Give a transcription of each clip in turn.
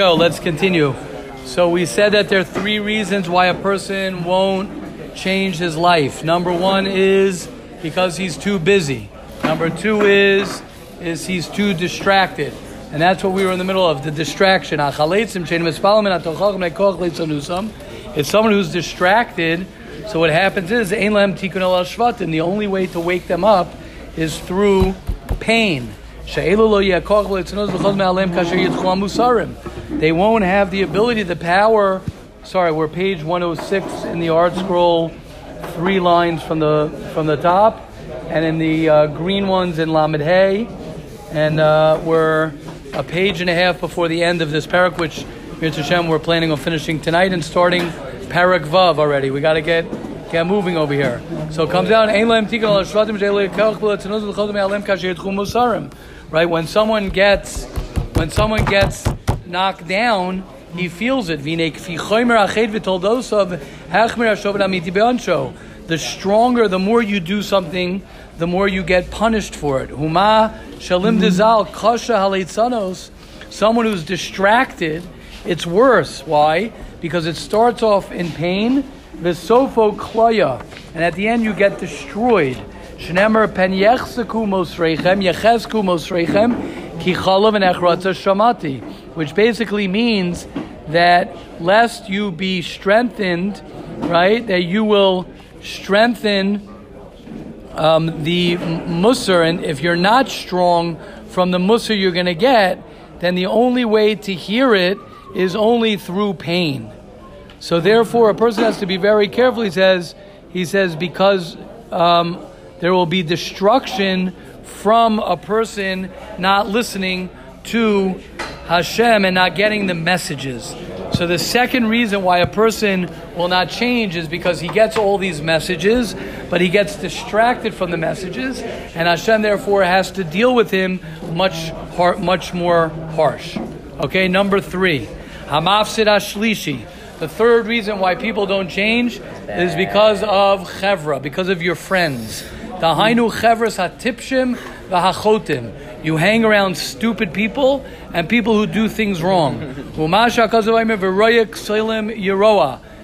Go, let's continue. So we said that there are three reasons why a person won't change his life. Number one is because he's too busy. Number two is is he's too distracted. And that's what we were in the middle of, the distraction. It's someone who's distracted. So what happens is, the only way to wake them up is through pain. They won't have the ability, the power. Sorry, we're page 106 in the ArtScroll, three lines from the from the top, and in the uh, green ones in Lamed Hay, and uh, we're a page and a half before the end of this parak, which Mirz Hashem we're planning on finishing tonight and starting parak vav already. We got to get get moving over here. So it comes down. Right when someone gets when someone gets knocked down, he feels it. The stronger, the more you do something, the more you get punished for it. Huma shalim hmm. dizal kasha halitzanos. Someone who's distracted, it's worse. Why? Because it starts off in pain, visofo klaya, and at the end you get destroyed. Shnemer pen yechseku mosreichem yechesku mosreichem ki chalav and echratza shamati, which basically means that lest you be strengthened, right? That you will strengthen um, the musr, and if you're not strong from the musr you're going to get, then the only way to hear it is only through pain. So therefore, a person has to be very careful. He says, he says because um, there will be destruction from a person not listening to Hashem and not getting the messages. So the second reason why a person will not change is because he gets all these messages, but he gets distracted from the messages, and Hashem therefore has to deal with him much har- much more harsh. Okay, number three, Hamafsid Ashlishi. The third reason why people don't change is because of chevra, because of your friends. The hainu chevras hatipshim v'hachotim. You hang around stupid people and people who do things wrong.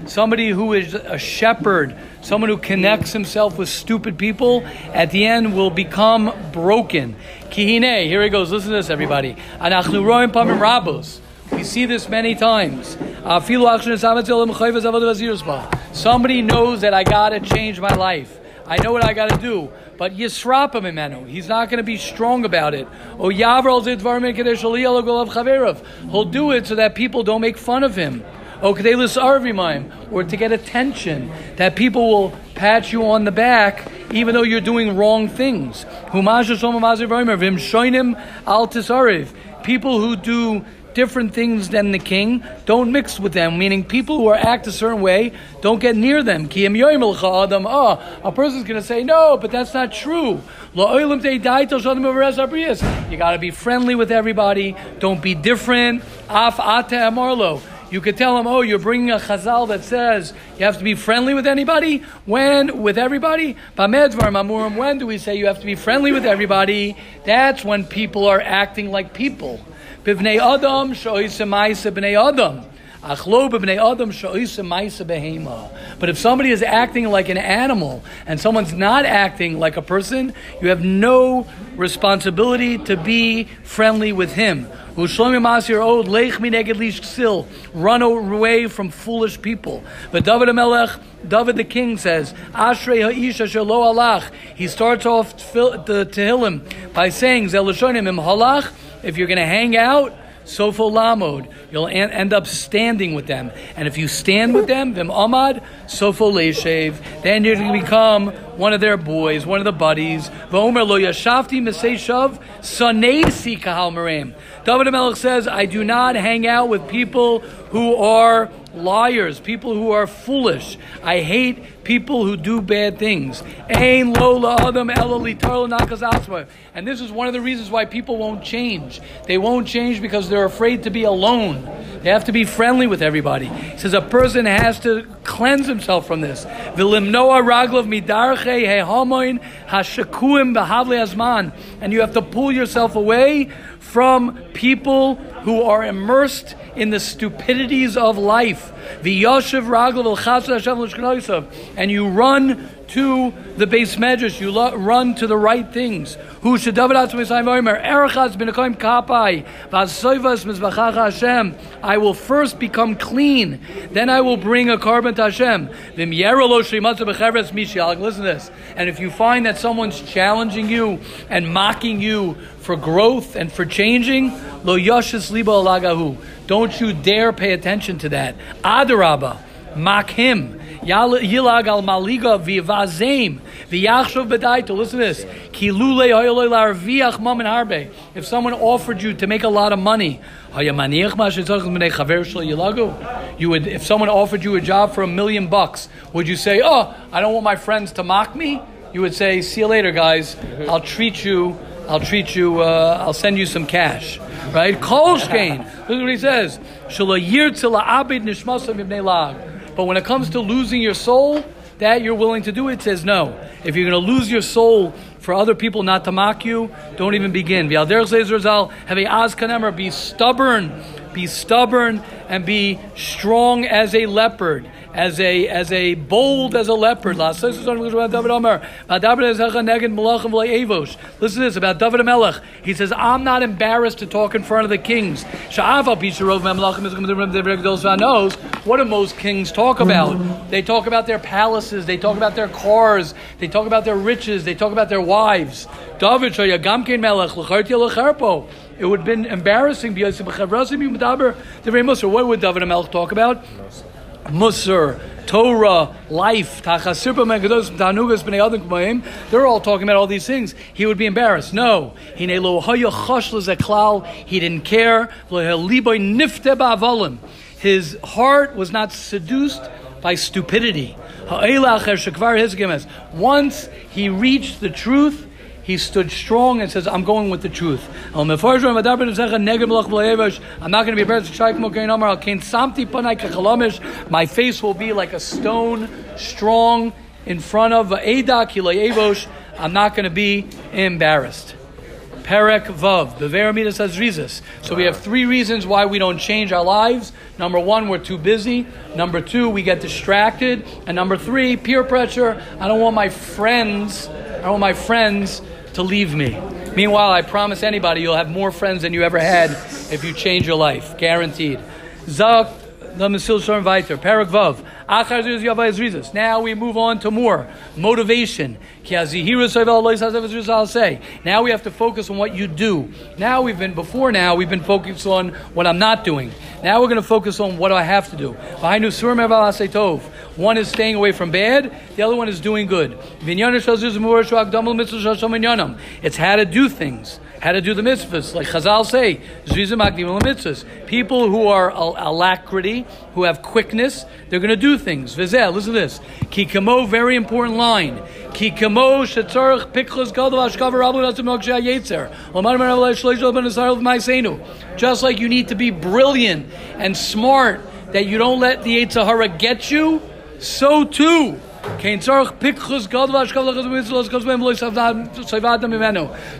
Somebody who is a shepherd, someone who connects himself with stupid people, at the end will become broken. Kihine, here he goes. Listen to this, everybody. We see this many times. Somebody knows that I gotta change my life. I know what I got to do. But Yisrapa Mimenu, he's not going to be strong about it. Or He'll do it so that people don't make fun of him. Oh Kdailasarvimaim. Or to get attention, that people will pat you on the back even though you're doing wrong things. People who do different things than the king, don't mix with them. Meaning, people who are act a certain way, don't get near them. Oh, a person's going to say no, but that's not true. You got to be friendly with everybody. Don't be different. Af amarlo. You could tell them, oh, you're bringing a chazal that says you have to be friendly with anybody. When? With everybody? When do we say you have to be friendly with everybody? That's when people are acting like people. Bivnei Adam Adam. But if somebody is acting like an animal and someone's not acting like a person, you have no responsibility to be friendly with him. Run away from foolish people. But David Melech, David the king says, Ashrei. He starts off the Tehillim by saying, if you're going to hang out, Sofo Lamod, you'll end up standing with them. And if you stand with them, Vim Amad, Sofo Leshev, then you're going to become one of their boys, one of the buddies. Vomer Lo Yashafti Meseshav, Sanesi Kahal Marim. David Melech says, I do not hang out with people who are liars, people who are foolish. I hate people who do bad things. And this is one of the reasons why people won't change. They won't change because they're afraid to be alone. They have to be friendly with everybody. He says a person has to cleanse himself from this. And you have to pull yourself away from people who are immersed in the stupidities of life. The V'yoshev raglav and you run to the base measures. You run to the right things. Who should David Hashem. I will first become clean, then I will bring a korban to Hashem. Listen to this. And if you find that someone's challenging you and mocking you for growth and for changing, lo yashis liba alagahu. Don't you dare pay attention to that. Adarabah, mock him. Yilag al maliga v'vazem v'yachshov b'daito. Listen to this. Kilule hoyoloi larviach mom and harbe. If someone offered you to make a lot of money, you would, if someone offered you a job for a million bucks, would you say, "Oh, I don't want my friends to mock me"? You would say, "See you later, guys. I'll treat you. I'll treat you. Uh, I'll send you some cash." Right? Kolshkein. Look what he says. But when it comes to losing your soul, that you're willing to do, it says no. If you're going to lose your soul for other people not to mock you, don't even begin. Have a be stubborn, be stubborn, and be strong as a leopard as a as a bold as a leopard. Listen to this about David Melech. He says, I'm not embarrassed to talk in front of the kings. what do most kings talk about? They talk about their palaces, they talk about their cars, they talk about their riches, they talk about their wives. David it would have been embarrassing what would David Melech talk about? Musar, Torah, life, they're all talking about all these things. He would be embarrassed. No. He didn't care. His heart was not seduced by stupidity. Once he reached the truth, he stood strong and says, I'm going with the truth. Um, I'm not going to be embarrassed. My face will be like a stone, strong in front of I'm not going to be embarrassed. Perek Vav, Beveramida says Rizis. So we have three reasons why we don't change our lives. Number one, we're too busy. Number two, we get distracted. And number three, peer pressure. I don't want my friends, I don't want my friends to leave me. Meanwhile, I promise anybody you'll have more friends than you ever had if you change your life. Guaranteed. Zak the Mesil Sharm Viter, Parak Vav. Now we move on to more motivation. Now we have to focus on what you do. Now we've been before now we've been focused on what I'm not doing. Now we're going to focus on what I have to do. One is staying away from bad, the other one is doing good. It's how to do things how to do the mitzvahs. Like Chazal say. People who are alacrity, who have quickness, they're going to do things. Vizel, listen to this. Ki kamo, very important line. Ki kamo shetzarech pikchus gadol ashkavar rabu natzimok shayetzer. Just like you need to be brilliant and smart, that you don't let the Yetzer Hara get you, so too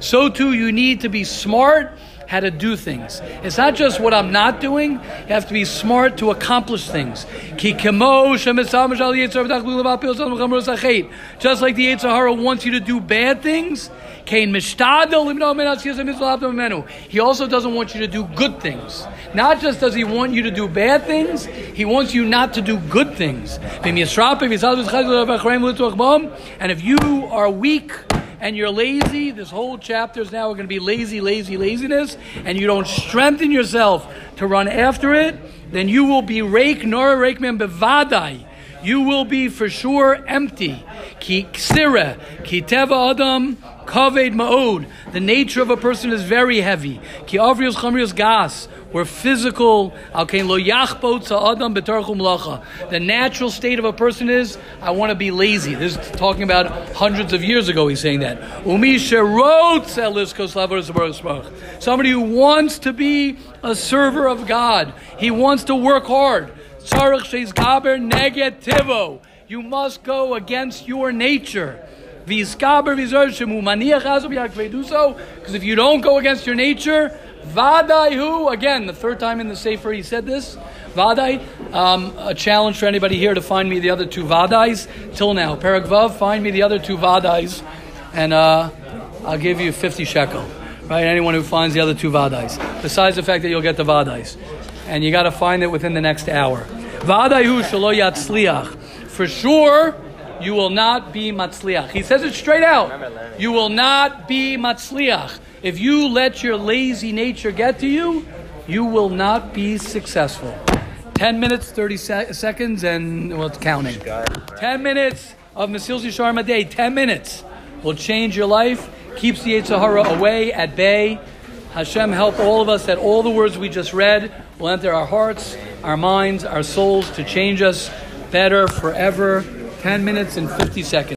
so too, you need to be smart how to do things. It's not just what I'm not doing, you have to be smart to accomplish things. Just like the Yetzer Hara wants you to do bad things, he also doesn't want you to do good things. Not just does he want you to do bad things, he wants you not to do good things. And if you are weak, and you're lazy, this whole chapter is now going to be lazy, lazy, laziness, and you don't strengthen yourself to run after it, then you will be rake nor rake men bevadai you will be for sure empty. Ki ksira, ki teva adam, kaved ma'od. The nature of a person is very heavy. Ki avrius chamrius gas. We're physical. Um the natural state of a person is, I want to be lazy. This is talking about hundreds of years ago, he's saying that. Somebody who wants to be a server of God. He wants to work hard. You must go against your nature. Because if you don't go against your nature, Vadai who? Again, the third time in the Sefer he said this. Vadai. Um, a challenge for anybody here to find me the other two Vadais. Till now. Perak Vav, find me the other two Vadais. And uh, I'll give you 50 shekel. Right? Anyone who finds the other two Vadais. Besides the fact that you'll get the Vadais. And you got to find it within the next hour. Vadai hu shalo yatzliach. For sure, you will not be matzliach. He says it straight out. You will not be matzliach. If you let your lazy nature get to you, you will not be successful. 10 minutes, 30 se- seconds, and well, it's counting. 10 minutes of Mesilas Yesharim a day, 10 minutes will change your life, keeps the Yetzer Hara away at bay. Hashem help all of us that all the words we just read will enter our hearts, our minds, our souls to change us better forever. 10 minutes and 50 seconds.